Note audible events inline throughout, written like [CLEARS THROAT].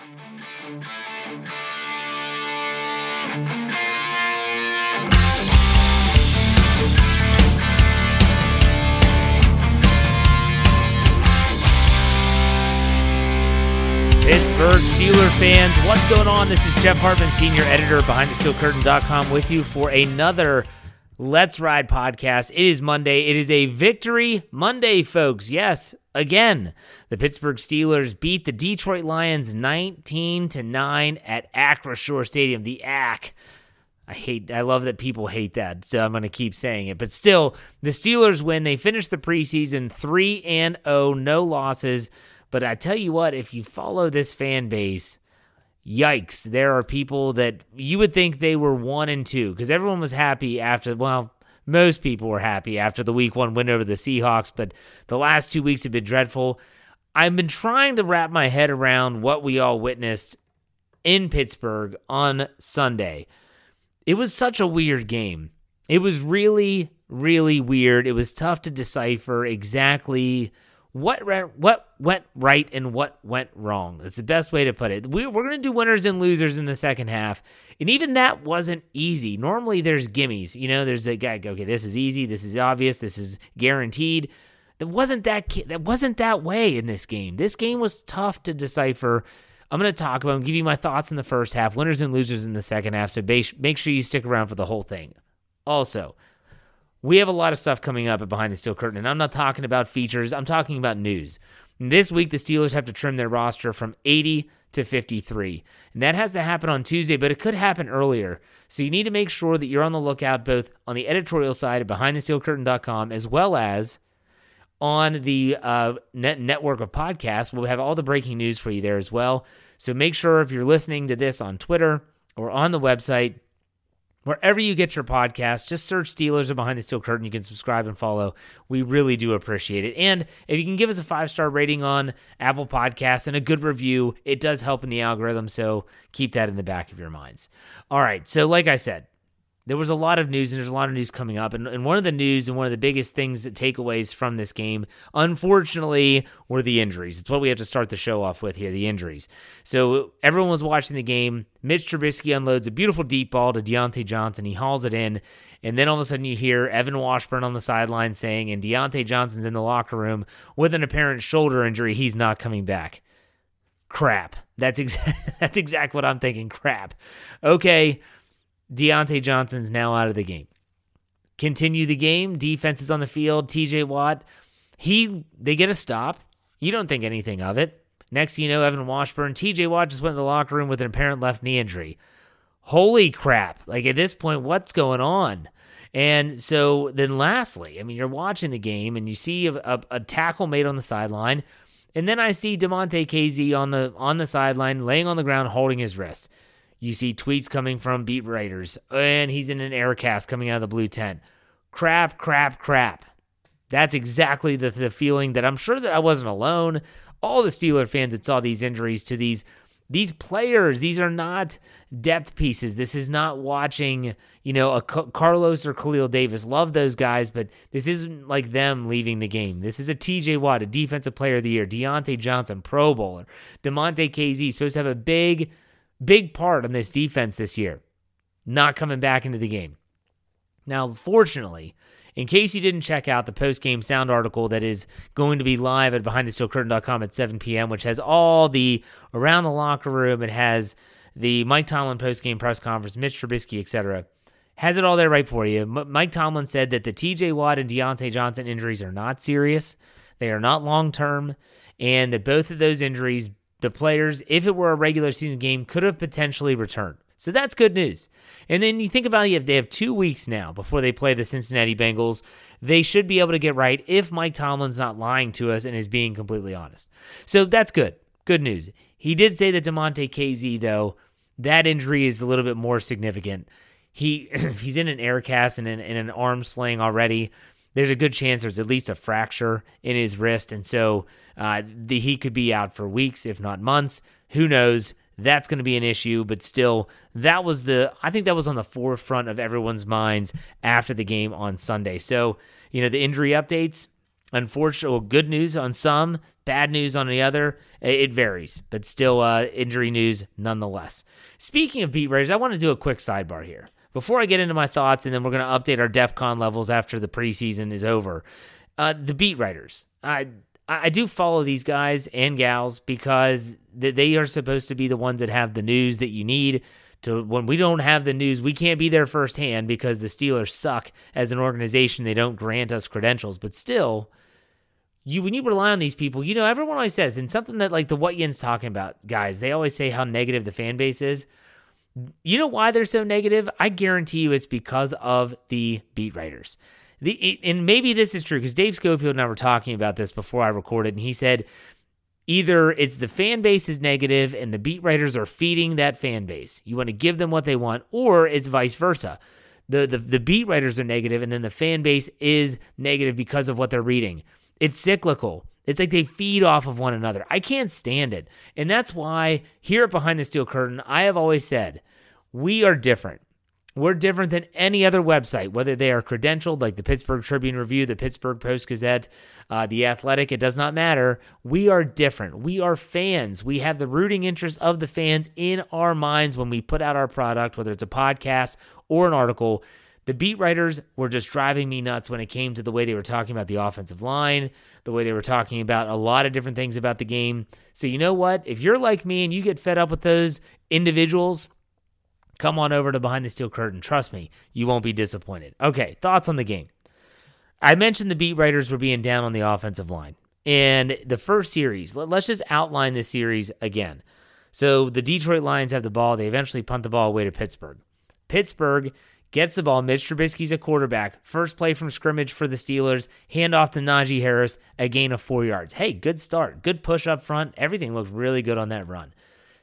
Pittsburgh Steeler fans, what's going on? This is Jeff Hartman, senior editor behind thesteelcurtain.com with you for another Let's Ride podcast. It is Monday. It is a victory Monday, folks. Yes, again, the Pittsburgh Steelers beat the Detroit Lions 19 to 9 at Acrisure Stadium, the AC. I hate I love that people hate that, so I'm going to keep saying it. But still, the Steelers win. They finished the preseason 3 and 0, no losses. But I tell you what, if you follow this fan base, yikes, there are people that you would think they were one and two because everyone was happy after, well, most people were happy after the week one win over the Seahawks, but the last two weeks have been dreadful. I've been trying to wrap my head around what we all witnessed in Pittsburgh on Sunday. It was such a weird game. It was really, really weird. It was tough to decipher exactly what what went right and what went wrong. That's the best way to put it. We, we're going to do winners and losers in the second half, and even that wasn't easy. Normally, there's gimmies. You know, there's a guy. Okay, this is easy. This is obvious. This is guaranteed. That wasn't that. That wasn't that way in this game. This game was tough to decipher. I'm going to talk about. give you my thoughts in the first half, winners and losers in the second half. So make sure you stick around for the whole thing. Also, we have a lot of stuff coming up at Behind the Steel Curtain, and I'm not talking about features, I'm talking about news. This week, the Steelers have to trim their roster from 80 to 53. And that has to happen on Tuesday, but it could happen earlier. So you need to make sure that you're on the lookout both on the editorial side of BehindTheSteelCurtain.com as well as on the uh, net network of podcasts. We'll have all the breaking news for you there as well. So make sure if you're listening to this on Twitter or on the website, Wherever you get your podcast, just search Steelers or Behind the Steel Curtain. You can subscribe and follow. We really do appreciate it. And if you can give us a five star rating on Apple Podcasts and a good review, it does help in the algorithm. So keep that in the back of your minds. All right. So, like I said, there was a lot of news, and there's a lot of news coming up. And, and one of the news and one of the biggest things that takeaways from this game, unfortunately, were the injuries. It's what we have to start the show off with here the injuries. So everyone was watching the game. Mitch Trubisky unloads a beautiful deep ball to Diontae Johnson. He hauls it in. And then all of a sudden, you hear Evan Washburn on the sideline saying, and Diontae Johnson's in the locker room with an apparent shoulder injury. He's not coming back. Crap. That's, ex- [LAUGHS] that's exactly what I'm thinking. Crap. Okay Diontae Johnson's now out of the game. Continue the game. Defense is on the field. TJ Watt, he they get a stop. You don't think anything of it. Next you know, Evan Washburn, TJ Watt just went in the locker room with an apparent left knee injury. Holy crap. Like at this point, what's going on? And so then lastly, I mean, you're watching the game and you see a, a, a tackle made on the sideline. And then I see Damontae Kazee on the on the sideline laying on the ground holding his wrist. You see tweets coming from beat writers, and he's in an air cast coming out of the blue tent. Crap, crap, crap. That's exactly the, the feeling that I'm sure that I wasn't alone. All the Steeler fans that saw these injuries to these these players, these are not depth pieces. This is not watching, you know, a Carlos or Khalil Davis. Love those guys, but this isn't like them leaving the game. This is a TJ Watt, a defensive player of the year, Diontae Johnson, Pro Bowler, Damontae Kazee, supposed to have a big big part on this defense this year, not coming back into the game. Now, fortunately, in case you didn't check out the post game sound article that is going to be live at behindthesteelcurtain.com at 7 p.m., which has all the around the locker room, it has the Mike Tomlin post game press conference, Mitch Trubisky, etc. Has it all there right for you. M- Mike Tomlin said that the TJ Watt and Diontae Johnson injuries are not serious, they are not long term, and that both of those injuries the players, if it were a regular season game, could have potentially returned. So that's good news. And then you think about it, they have two weeks now before they play the Cincinnati Bengals. They should be able to get right if Mike Tomlin's not lying to us and is being completely honest. So that's good. Good news. He did say that Damontae Kazee, though, that injury is a little bit more significant. He [CLEARS THROAT] he's in an air cast and in, in an arm sling already there's a good chance there's at least a fracture in his wrist. And so uh, the, he could be out for weeks, if not months. Who knows? That's going to be an issue, but still, that was the, I think that was on the forefront of everyone's minds after the game on Sunday. So, you know, the injury updates, unfortunately, good news on some, bad news on the other. It varies, but still uh, injury news nonetheless. Speaking of beat writers, I want to do a quick sidebar here. Before I get into my thoughts, and then we're going to update our DEF CON levels after the preseason is over. Uh, the beat writers. I I do follow these guys and gals because they are supposed to be the ones that have the news that you need to when we don't have the news, we can't be there firsthand because the Steelers suck as an organization. They don't grant us credentials, but still, you when you rely on these people, you know, everyone always says, and something that like the what Yin's talking about, guys, they always say how negative the fan base is. You know why they're so negative? I guarantee you it's because of the beat writers. The and maybe this is true because Dave Schofield and I were talking about this before I recorded, and he said either it's the fan base is negative and the beat writers are feeding that fan base. You want to give them what they want, or it's vice versa. The, the the beat writers are negative and then the fan base is negative because of what they're reading. It's cyclical. It's like they feed off of one another. I can't stand it. And that's why here at Behind the Steel Curtain, I have always said we are different. We're different than any other website, whether they are credentialed like the Pittsburgh Tribune Review, the Pittsburgh Post Gazette, uh, the Athletic. It does not matter. We are different. We are fans. We have the rooting interest of the fans in our minds when we put out our product, whether it's a podcast or an article. The beat writers were just driving me nuts when it came to the way they were talking about the offensive line, the way they were talking about a lot of different things about the game. So, you know what? If you're like me and you get fed up with those individuals, come on over to Behind the Steel Curtain. Trust me, you won't be disappointed. Okay, thoughts on the game. I mentioned the beat writers were being down on the offensive line. And the first series, let's just outline the series again. So the Detroit Lions have the ball. They eventually punt the ball away to Pittsburgh. Pittsburgh gets the ball. Mitch Trubisky's a quarterback. First play from scrimmage for the Steelers. Hand off to Najee Harris, a gain of four yards. Hey, good start. Good push up front. Everything looked really good on that run.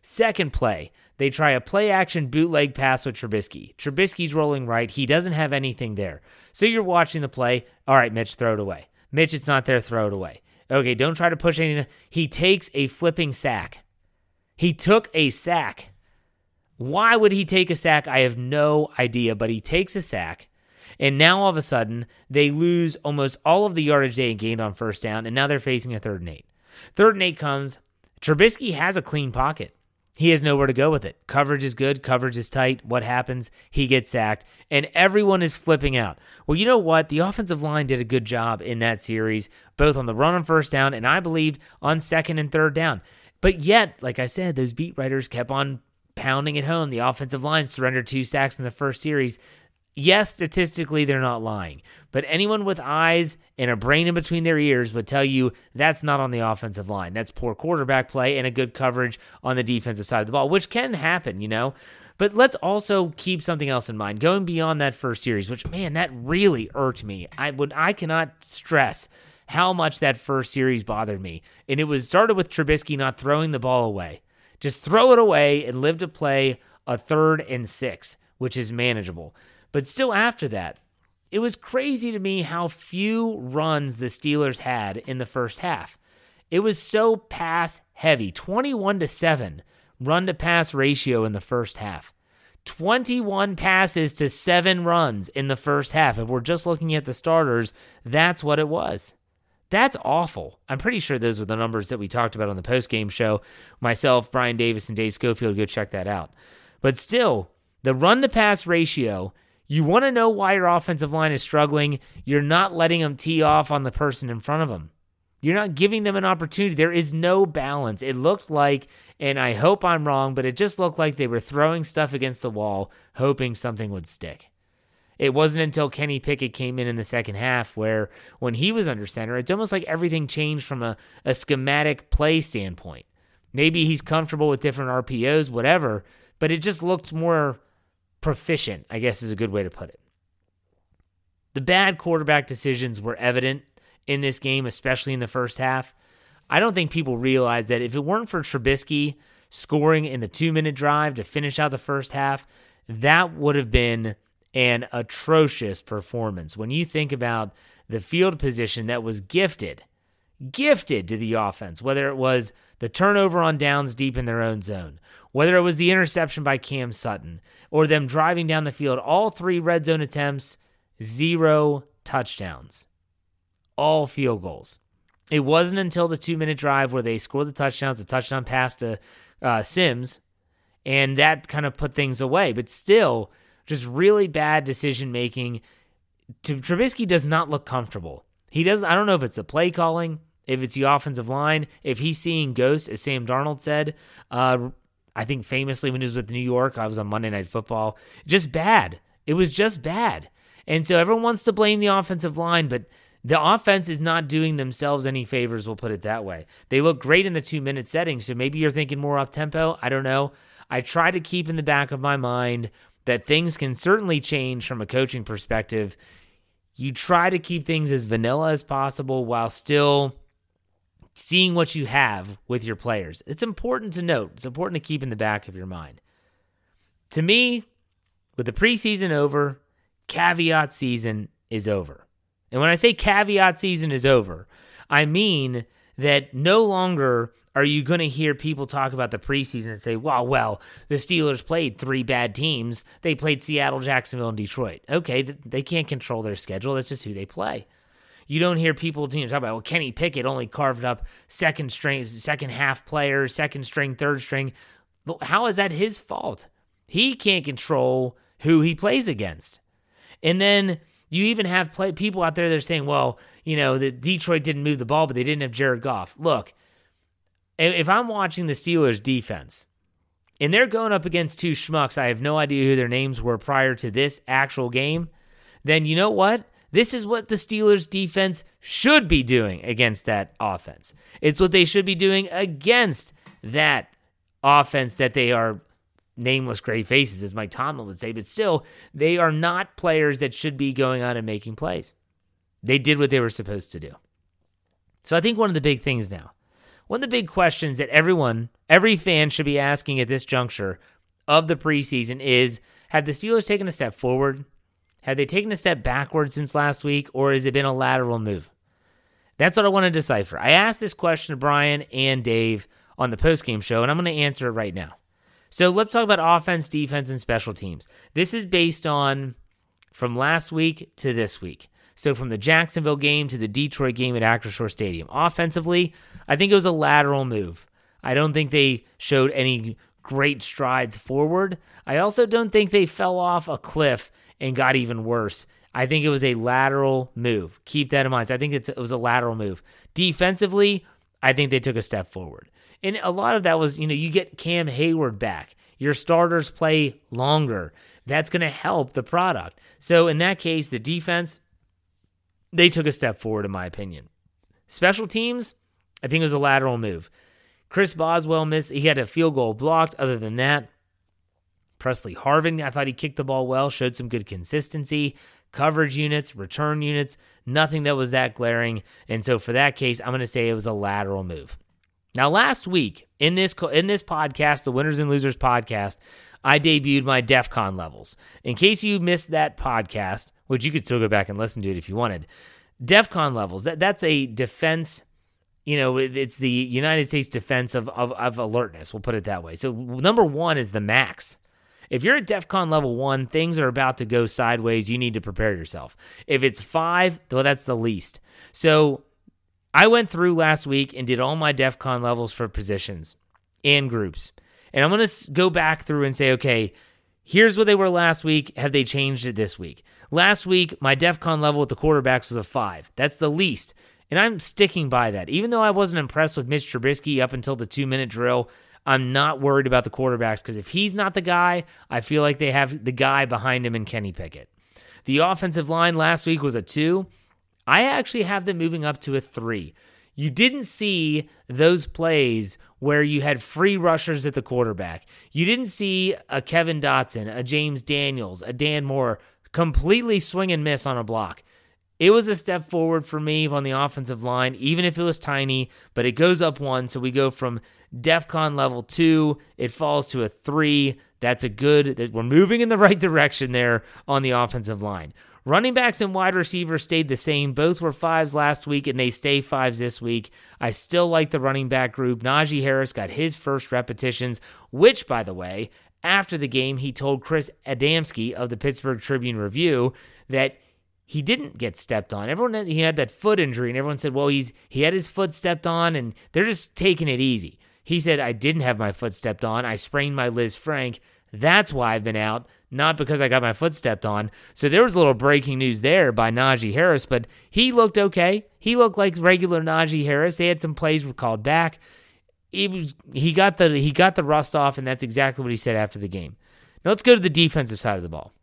Second play, they try a play action bootleg pass with Trubisky. Trubisky's rolling right. He doesn't have anything there. So you're watching the play. All right, Mitch, throw it away. Mitch, it's not there. Throw it away. Okay, don't try to push anything. He takes a flipping sack. He took a sack. Why would he take a sack? I have no idea, but he takes a sack. And now all of a sudden, they lose almost all of the yardage they gained on first down, and now they're facing a third and eight. Third and eight comes. Trubisky has a clean pocket. He has nowhere to go with it. Coverage is good, coverage is tight. What happens? He gets sacked, and everyone is flipping out. Well, you know what? The offensive line did a good job in that series, both on the run on first down and I believed on second and third down. But yet, like I said, those beat writers kept on pounding it home. The offensive line surrendered two sacks in the first series yes, statistically, they're not lying, but anyone with eyes and a brain in between their ears would tell you that's not on the offensive line. That's poor quarterback play and a good coverage on the defensive side of the ball, which can happen, you know? But let's also keep something else in mind. Going beyond that first series, which man, that really irked me. I would I cannot stress how much that first series bothered me. And it was started with Trubisky not throwing the ball away. Just throw it away and live to play a third and six, which is manageable. But still, after that, it was crazy to me how few runs the Steelers had in the first half. It was so pass heavy 21 to 7 run to pass ratio in the first half. 21 passes to 7 runs in the first half. If we're just looking at the starters, that's what it was. That's awful. I'm pretty sure those were the numbers that we talked about on the post game show. Myself, Brian Davis, and Dave Schofield go check that out. But still, the run to pass ratio you want to know why your offensive line is struggling? You're not letting them tee off on the person in front of them. You're not giving them an opportunity. There is no balance. It looked like, and I hope I'm wrong, but it just looked like they were throwing stuff against the wall, hoping something would stick. It wasn't until Kenny Pickett came in in the second half where, when he was under center, it's almost like everything changed from a, a schematic play standpoint. Maybe he's comfortable with different RPOs, whatever, but it just looked more proficient, I guess is a good way to put it. The bad quarterback decisions were evident in this game, especially in the first half. I don't think people realize that if it weren't for Trubisky scoring in the two minute drive to finish out the first half, that would have been an atrocious performance. When you think about the field position that was gifted, gifted to the offense, whether it was the turnover on downs deep in their own zone, whether it was the interception by Cam Sutton or them driving down the field, all three red zone attempts, zero touchdowns, all field goals. It wasn't until the two minute drive where they scored the touchdowns, the touchdown pass to uh, Sims, and that kind of put things away. But still, just really bad decision making. Trubisky does not look comfortable. He does. I don't know if it's the play calling, if it's the offensive line, if he's seeing ghosts, as Sam Darnold said. Uh, I think famously when he was with New York, I was on Monday Night Football. Just bad. It was just bad. And so everyone wants to blame the offensive line, but the offense is not doing themselves any favors, we'll put it that way. They look great in the two minute setting, so maybe you're thinking more up tempo. I don't know. I try to keep in the back of my mind that things can certainly change from a coaching perspective. You try to keep things as vanilla as possible while still seeing what you have with your players. It's important to note, it's important to keep in the back of your mind. To me, with the preseason over, caveat season is over. And when I say caveat season is over, I mean that no longer are you going to hear people talk about the preseason and say, well, well, the Steelers played three bad teams. They played Seattle, Jacksonville, and Detroit. Okay, they can't control their schedule. That's just who they play. You don't hear people know, talk about, well, Kenny Pickett only carved up second string, second half players, second string, third string. But how is that his fault? He can't control who he plays against. And then you even have play, people out there that are saying, well, you know, the Detroit didn't move the ball, but they didn't have Jared Goff. Look, if I'm watching the Steelers defense and they're going up against two schmucks, I have no idea who their names were prior to this actual game, then you know what? This is what the Steelers defense should be doing against that offense. It's what they should be doing against that offense that they are nameless gray faces, as Mike Tomlin would say, but still, they are not players that should be going on and making plays. They did what they were supposed to do. So I think one of the big things now, one of the big questions that everyone, every fan should be asking at this juncture of the preseason is have the Steelers taken a step forward? Have they taken a step backward since last week, or has it been a lateral move? That's what I want to decipher. I asked this question to Brian and Dave on the postgame show, and I'm going to answer it right now. So let's talk about offense, defense, and special teams. This is based on from last week to this week. So from the Jacksonville game to the Detroit game at Acrisure Stadium. Offensively, I think it was a lateral move. I don't think they showed any great strides forward. I also don't think they fell off a cliff and got even worse. I think it was a lateral move. Keep that in mind. So I think it was a lateral move. Defensively, I think they took a step forward. And a lot of that was, you know, you get Cam Hayward back. Your starters play longer. That's going to help the product. So in that case, the defense, they took a step forward, in my opinion. Special teams, I think it was a lateral move. Chris Boswell missed. He had a field goal blocked. Other than that, Pressley Harvin, I thought he kicked the ball well, showed some good consistency, coverage units, return units, nothing that was that glaring. And so for that case, I'm going to say it was a lateral move. Now, last week in this in this podcast, the Winners and Losers podcast, I debuted my DEF CON levels. In case you missed that podcast, which you could still go back and listen to it if you wanted, DEF CON levels. That that's a defense. You know, it's the United States defense of, of, of alertness. We'll put it that way. So number one is the max. If you're at DEF CON level one, things are about to go sideways. You need to prepare yourself. If it's five, well, that's the least. So I went through last week and did all my DEF CON levels for positions and groups. And I'm going to go back through and say, okay, here's what they were last week. Have they changed it this week? Last week, my DEF CON level with the quarterbacks was a five. That's the least. And I'm sticking by that. Even though I wasn't impressed with Mitch Trubisky up until the two minute drill, I'm not worried about the quarterbacks because if he's not the guy, I feel like they have the guy behind him in Kenny Pickett. The offensive line last week was a two. I actually have them moving up to a three. You didn't see those plays where you had free rushers at the quarterback. You didn't see a Kevin Dotson, a James Daniels, a Dan Moore completely swing and miss on a block. It was a step forward for me on the offensive line, even if it was tiny, but it goes up one. So we go from DEFCON level two, it falls to a three. That's a good, we're moving in the [LAUGHS] right direction there on the offensive line. Running backs and wide receivers stayed the same. Both were fives last week, and they stay fives this week. I still like the running back group. Najee Harris got his first repetitions, which, by the way, after the game, he told Chris Adamski of the Pittsburgh Tribune Review that he didn't get stepped on. Everyone he had that foot injury, and everyone said, "Well, he's he had his foot stepped on, and they're just taking it easy." He said, "I didn't have my foot stepped on. I sprained my Liz Lisfranc. That's why I've been out, not because I got my foot stepped on." So there was a little breaking news there by Najee Harris, but he looked okay. He looked like regular Najee Harris. They had some plays were called back. It was he got the he got the rust off, and that's exactly what he said after the game. Now let's go to the defensive side of the ball.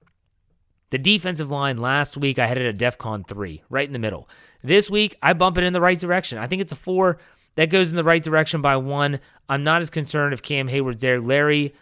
The defensive line last week, I had it at DEFCON 3, right in the middle. This week, I bump it in the right direction. I think it's a 4 that goes in the right direction by 1. I'm not as concerned if Cam Hayward's there. Larry,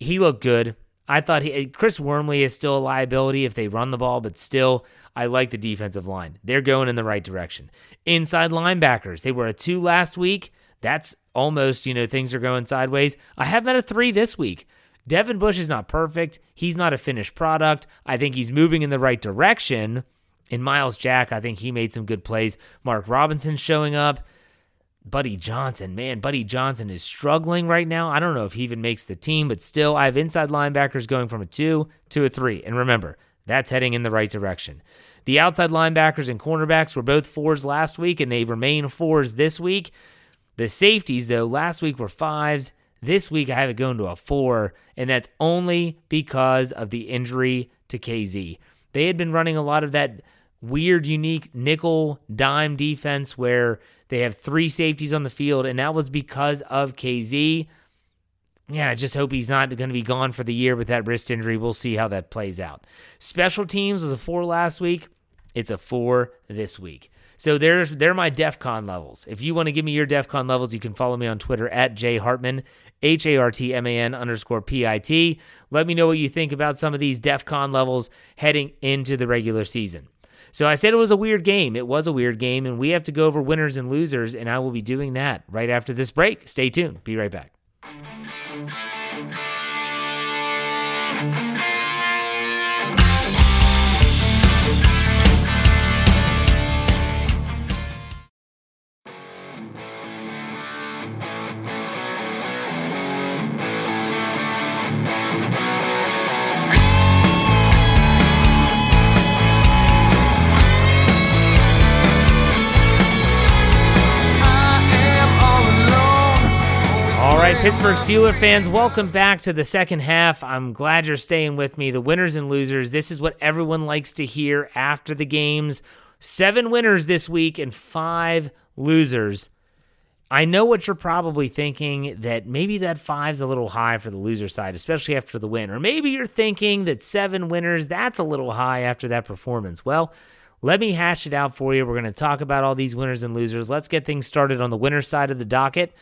he looked good. I thought he, Chris Wormley is still a liability if they run the ball, but still, I like the defensive line. They're going in the right direction. Inside linebackers, they were a 2 last week. That's almost, you know, things are going sideways. I have at a 3 this week. Devin Bush is not perfect. He's not a finished product. I think he's moving in the right direction. In Myles Jack, I think he made some good plays. Mark Robinson showing up. Buddy Johnson, man, Buddy Johnson is struggling right now. I don't know if he even makes the team, but still, I have inside linebackers going from a two to a three. And remember, that's heading in the right direction. The outside linebackers and cornerbacks were both fours last week, and they remain fours this week. The safeties, though, last week were fives. This week, I have it going to a four, and that's only because of the injury to Kazee. They had been running a lot of that weird, unique nickel dime defense where they have three safeties on the field, and that was because of Kazee. Yeah, I just hope he's not going to be gone for the year with that wrist injury. We'll see how that plays out. Special teams was a four last week. It's a four this week. So there's they're my DEF CON levels. If you want to give me your DEF CON levels, you can follow me on Twitter at J Hartman, H A R T M A N underscore P I T. Let me know what you think about some of these DEF CON levels heading into the regular season. So I said it was a weird game. It was a weird game, and we have to go over winners and losers, and I will be doing that right after this break. Stay tuned. Be right back. Pittsburgh Steeler fans, welcome back to the second half. I'm glad you're staying with me. The winners and losers. This is what everyone likes to hear after the games. Seven winners this week and five losers. I know what you're probably thinking that maybe that five's a little high for the loser side, especially after the win. Or maybe you're thinking that seven winners, that's a little high after that performance. Well, let me hash it out for you. We're going to talk about all these winners and losers. Let's get things started on the winner side of the docket.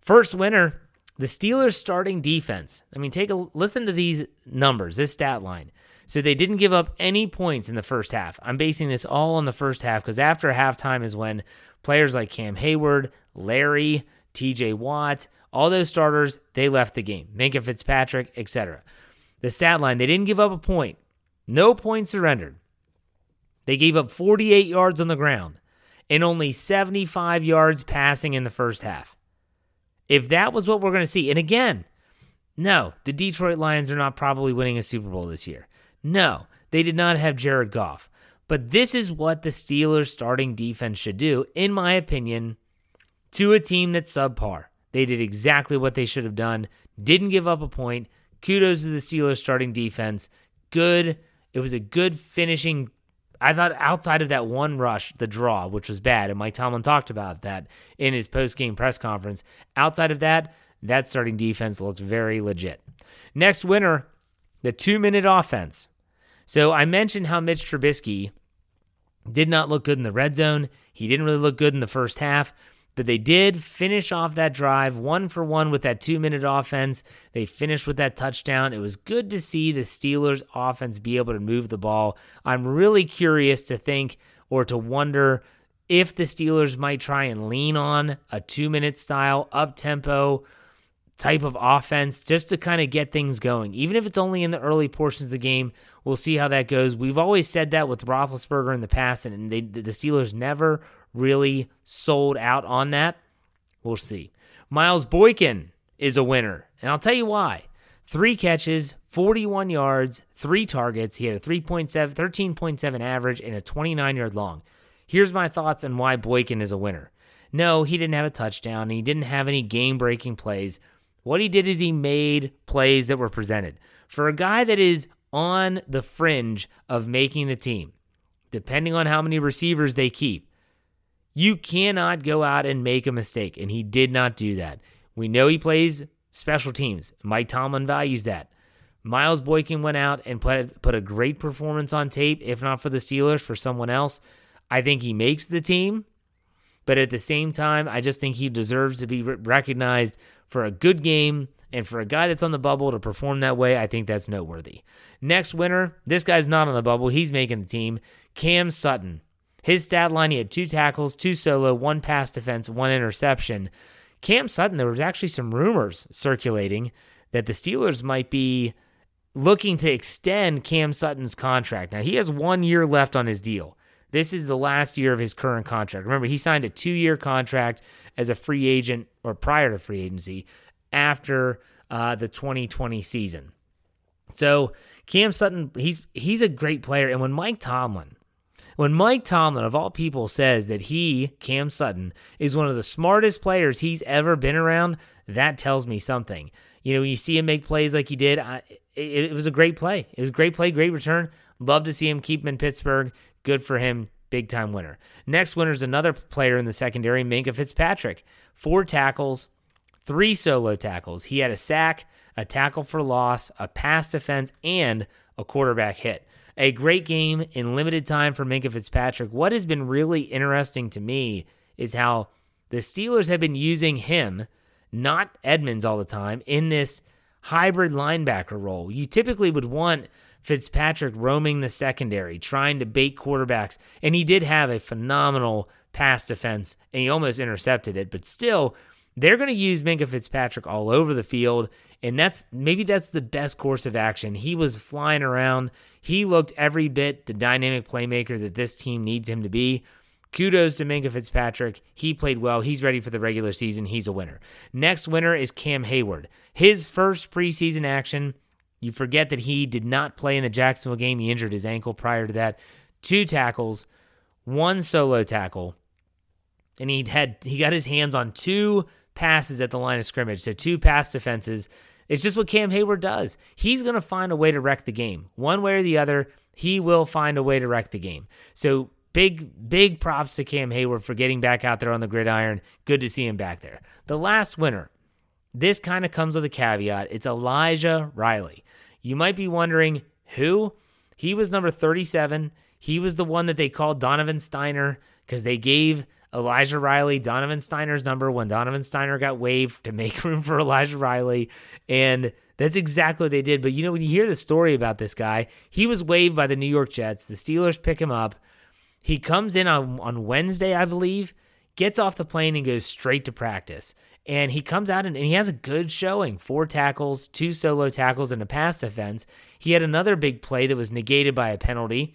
First winner, the Steelers starting defense. I mean, take a listen to these numbers, this stat line. So they didn't give up any points in the first half. I'm basing this all on the first half because after halftime is when players like Cam Hayward, Larry, TJ Watt, all those starters, they left the game. Minkah Fitzpatrick, etc. The stat line, they didn't give up a point. No points surrendered. They gave up 48 yards on the ground and only 75 yards passing in the first half. If that was what we're going to see, and again, no, the Detroit Lions are not probably winning a Super Bowl this year. No, they did not have Jared Goff. But this is what the Steelers' starting defense should do, in my opinion, to a team that's subpar. They did exactly what they should have done, didn't give up a point. Kudos to the Steelers' starting defense. Good. It was a good finishing I thought outside of that one rush, the draw, which was bad, and Mike Tomlin talked about that in his post game press conference. Outside of that, that starting defense looked very legit. Next winner, the two minute offense. So I mentioned how Mitch Trubisky did not look good in the red zone. He didn't really look good in the first half. But they did finish off that drive one for one with that two minute offense. They finished with that touchdown. It was good to see the Steelers' offense be able to move the ball. I'm really curious to think or to wonder if the Steelers might try and lean on a two minute style, up tempo type of offense just to kind of get things going. Even if it's only in the early portions of the game, we'll see how that goes. We've always said that with Roethlisberger in the past, and they, the Steelers never really sold out on that. We'll see. Miles Boykin is a winner, and I'll tell you why. three catches, 41 yards, three targets. He had a 3.7, 13.7 average and a 29 yard long. Here's my thoughts on why Boykin is a winner. No, he didn't have a touchdown. He didn't have any game breaking plays. What he did is he made plays that were presented. For a guy that is on the fringe of making the team, depending on how many receivers they keep, you cannot go out and make a mistake. And he did not do that. We know he plays special teams. Mike Tomlin values that. Miles Boykin went out and put, put a great performance on tape, if not for the Steelers, for someone else. I think he makes the team. But at the same time, I just think he deserves to be recognized for a good game and for a guy that's on the bubble to perform that way, I think that's noteworthy. Next winner, this guy's not on the bubble. He's making the team. Cam Sutton. His stat line, he had two tackles, two solo, one pass defense, one interception. Cam Sutton, there was actually some rumors circulating that the Steelers might be looking to extend Cam Sutton's contract. Now, he has one year left on his deal. This is the last year of his current contract. Remember, he signed a two year contract as a free agent or prior to free agency after uh, the 2020 season. So Cam Sutton, he's he's a great player. And when Mike Tomlin, when Mike Tomlin of all people says that he, Cam Sutton, is one of the smartest players he's ever been around, that tells me something. You know, when you see him make plays like he did, I, it, it was a great play. It was a great play, great return. Love to see him keep him in Pittsburgh. Good for him. Big time winner. Next winner is another player in the secondary, Minkah Fitzpatrick. Four tackles, three solo tackles. He had a sack, a tackle for loss, a pass defense, and a quarterback hit. A great game in limited time for Minkah Fitzpatrick. What has been really interesting to me is how the Steelers have been using him, not Edmonds all the time, in this hybrid linebacker role. You typically would want Fitzpatrick roaming the secondary, trying to bait quarterbacks. And he did have a phenomenal pass defense and he almost intercepted it, but still, they're going to use Minkah Fitzpatrick all over the field. And that's maybe that's the best course of action. He was flying around. He looked every bit the dynamic playmaker that this team needs him to be. Kudos to Minkah Fitzpatrick. He played well. He's ready for the regular season. He's a winner. Next winner is Cam Hayward. His first preseason action you forget that he did not play in the Jacksonville game. He injured his ankle prior to that. Two tackles, one solo tackle, and he had he got his hands on two passes at the line of scrimmage. So two pass defenses. It's just what Cam Hayward does. He's going to find a way to wreck the game. One way or the other, he will find a way to wreck the game. So big, big props to Cam Hayward for getting back out there on the gridiron. Good to see him back there. The last winner, this kind of comes with a caveat. It's Elijah Riley. You might be wondering who? He was number 37. He was the one that they called Donovan Stiner because they gave Elijah Riley Donovan Stiner's number when Donovan Stiner got waived to make [LAUGHS] room for Elijah Riley. And that's exactly what they did. But you know, when you hear the story about this guy, he was waived by the New York Jets. The Steelers pick him up. He comes in on, on Wednesday, I believe, gets off the plane and goes straight to practice. And he comes out and, and, he has a good showing four tackles, two solo tackles, and a pass defense. He had another big play that was negated by a penalty.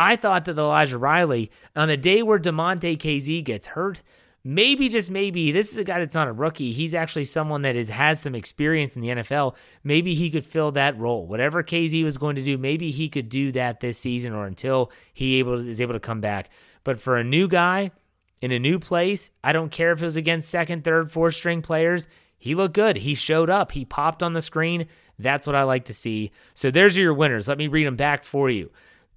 I thought that Elijah Riley, on a day where Damontae Kazee gets hurt, maybe just maybe this is a guy that's not a rookie. He's actually someone that is, has some experience in the NFL. Maybe he could fill that role. Whatever Kazee was going to do, maybe he could do that this season or until he able is able to come back. But for a new guy, in a new place. I don't care if it was against second, third, fourth string players. He looked good. He showed up. He popped on the screen. That's what I like to see. So there's your winners. Let me read them back for you.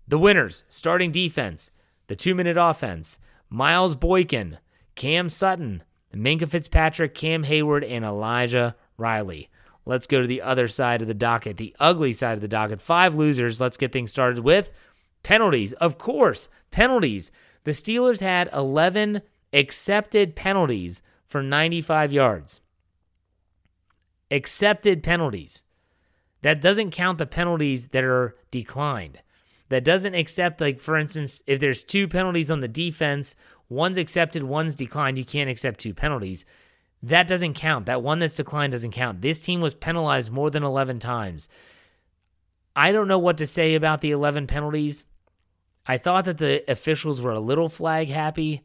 The winners starting defense, the two minute offense, Miles Boykin, Cam Sutton, Minkah Fitzpatrick, Cam Hayward, and Elijah Riley. Let's go to the other side of the docket, the ugly side of the docket. Five losers. Let's get things started with penalties. Of course, penalties. The Steelers had 11 accepted penalties for 95 yards. Accepted penalties. That doesn't count the penalties that are declined. That doesn't accept, like, for instance, if there's two penalties on the defense, one's accepted, one's declined, you can't accept two penalties. That doesn't count. That one that's declined doesn't count. This team was penalized more than 11 times. I don't know what to say about the 11 penalties. I thought that the officials were a little flag happy.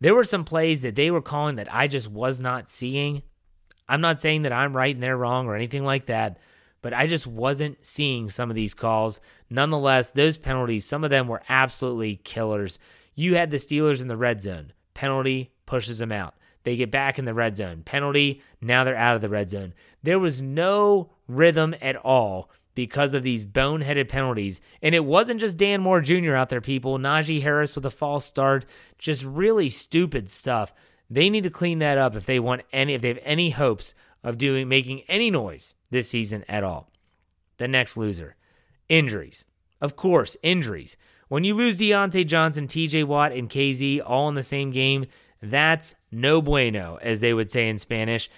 There were some plays that they were calling that I just was not seeing. I'm not saying that I'm right and they're wrong or anything like that, but I just wasn't seeing some of these calls. Nonetheless, those penalties, some of them were absolutely killers. You had the Steelers in the red zone. Penalty pushes them out. They get back in the red zone. Penalty, now they're out of the red zone. There was no rhythm at all because of these boneheaded penalties. And it wasn't just Dan Moore Jr. out there, people. Najee Harris with a false start, just really stupid stuff. They need to clean that up if they want any if they have any hopes of doing making any noise this season at all. The next loser. Injuries. Of course, injuries. When you lose Diontae Johnson, TJ Watt, and Kazee all in the same game, that's no bueno, as they would say in Spanish.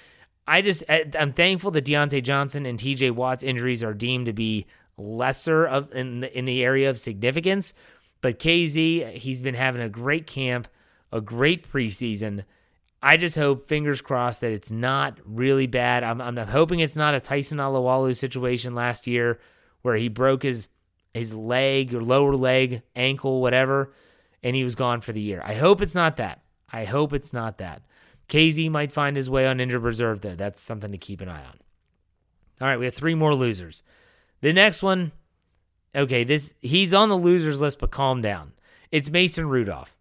I just I'm thankful that Diontae Johnson and TJ Watt's injuries are deemed to be lesser of in the, in the area of significance. But Kazee, he's been having a great camp, a great preseason. I just hope, fingers crossed, that it's not really bad. I'm, I'm hoping it's not a Tyson Alualu situation last year where he broke his his leg or lower leg, ankle, whatever, and he was gone for the year. I hope it's not that. I hope it's not that. Kazee might find his way on injured reserve, though. That's something to keep an eye on. All right, we have three more losers. The next one, okay, this he's on the losers list, but calm down. It's Mason Rudolph.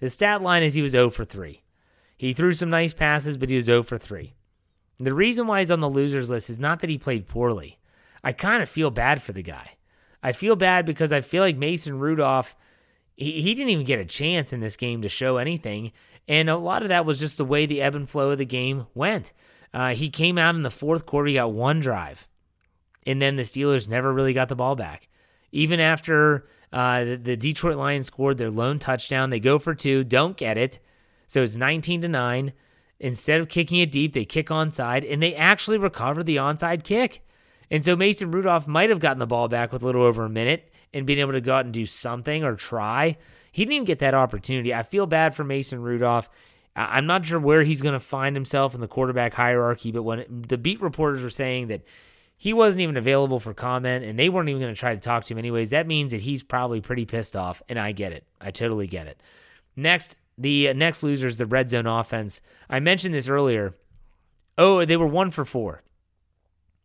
The stat line is he was 0 for 3. He threw some nice passes, but he was 0 for 3. The reason why he's on the losers list is not that he played poorly. I kind of feel bad for the guy. I feel bad because I feel like Mason Rudolph, he, he didn't even get a chance in this game to show anything. And a lot of that was just the way the ebb and flow of the game went. Uh, he came out in the fourth quarter, he got one drive. And then the Steelers never really got the ball back. Even after uh, the, the Detroit Lions scored their lone touchdown, they go for two, don't get it. So it's 19 to 9. Instead of kicking it deep, they kick onside, and they actually recover the onside kick. And so Mason Rudolph might have gotten the ball back with a little over a minute and been able to go out and do something or try. He didn't even get that opportunity. I feel bad for Mason Rudolph. I'm not sure where he's going to find himself in the quarterback hierarchy, but when the beat reporters were saying that he wasn't even available for comment and they weren't even going to try to talk to him anyways, that means that he's probably pretty pissed off, and I get it. I totally get it. Next, the next loser is the red zone offense. I mentioned this earlier. Oh, they were one for four.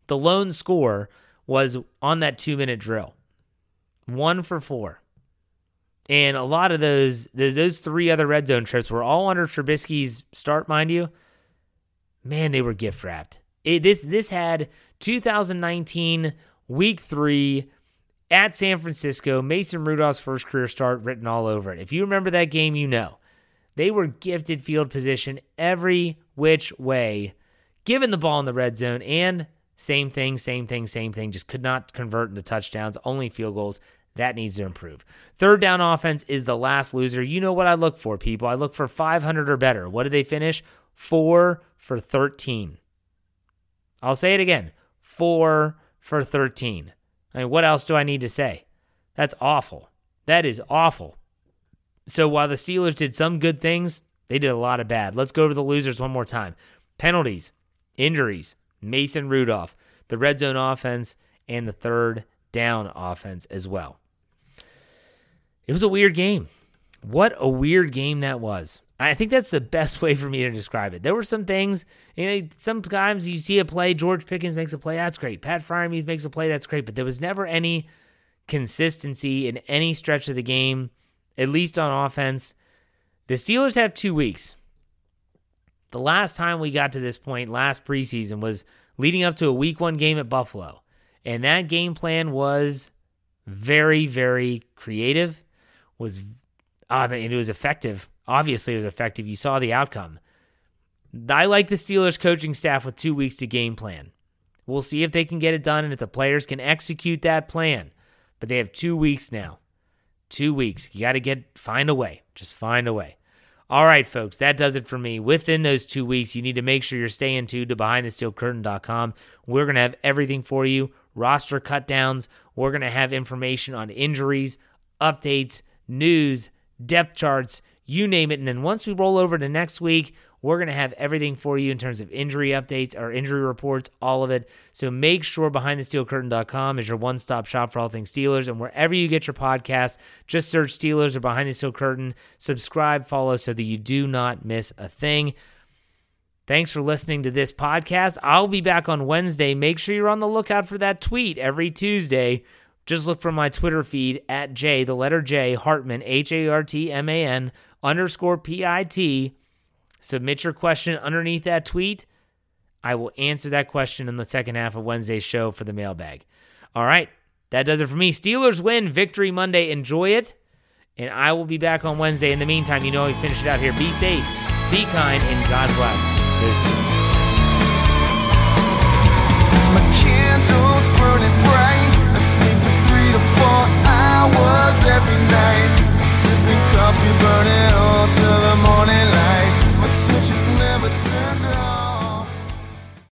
The lone score was on that two minute drill. One for four. And a lot of those, those three other red zone trips were all under Trubisky's start, mind you. Man, they were gift wrapped. It, this this had 2019 week three at San Francisco, Mason Rudolph's first career start written all over it. If you remember that game, you know. They were gifted field position every which way, given the ball in the red zone, and same thing, same thing, same thing. Just could not convert into touchdowns, only field goals. That needs to improve. Third down offense is the last loser. You know what I look for, people. I look for 500 or better. What did they finish? Four for 13. I'll say it again four for 13. I mean, what else do I need to say? That's awful. That is awful. So while the Steelers did some good things, they did a lot of bad. Let's go to the losers one more time penalties, injuries, Mason Rudolph, the red zone offense, and the third down offense as well. It was a weird game. What a weird game that was. I think that's the best [LAUGHS] way for me to describe it. There were some things, you know, sometimes you see a play, George Pickens makes a play, that's great. Pat Freiermuth makes a play, that's great. But there was never any consistency in any stretch of the game, at least on offense. The Steelers have two weeks. The last time we got to this point last preseason was leading up to a week one game at Buffalo. And that game plan was very, very creative, was uh, it was effective. Obviously, it was effective. You saw the outcome. I like the Steelers coaching staff with two weeks to game plan. We'll see if they can get it done and if the players can execute that plan. But they have two weeks now. Two weeks. You got to get find a way. Just find a way. All right, folks, that does it for me. Within those two weeks, you need to make sure you're staying tuned to BehindTheSteelCurtain.com. We're going to have everything for you roster cutdowns. We're going to have information on injuries, updates, news, depth charts, you name it. And then once we roll over to next week, we're going to have everything for you in terms of injury updates or injury reports, all of it. So make sure BehindTheSteelCurtain.com is your one stop shop for all things Steelers. And wherever you get your podcasts, just search Steelers or Behind the Steel Curtain. Subscribe, follow so that you do not miss a thing. Thanks for listening to this podcast. I'll be back on Wednesday. Make sure you're on the lookout for that tweet every Tuesday. Just look for my Twitter feed at J, the letter J, Hartman, H A R T M A N underscore P I T. Submit your question underneath that tweet. I will answer that question in the second half of Wednesday's show for the mailbag. All right, that does it for me. Steelers win, victory Monday. Enjoy it. And I will be back on Wednesday. In the meantime, you know we finish it out here. Be safe, be kind, and God bless. There's- hours every night Sipping coffee burning all till the morning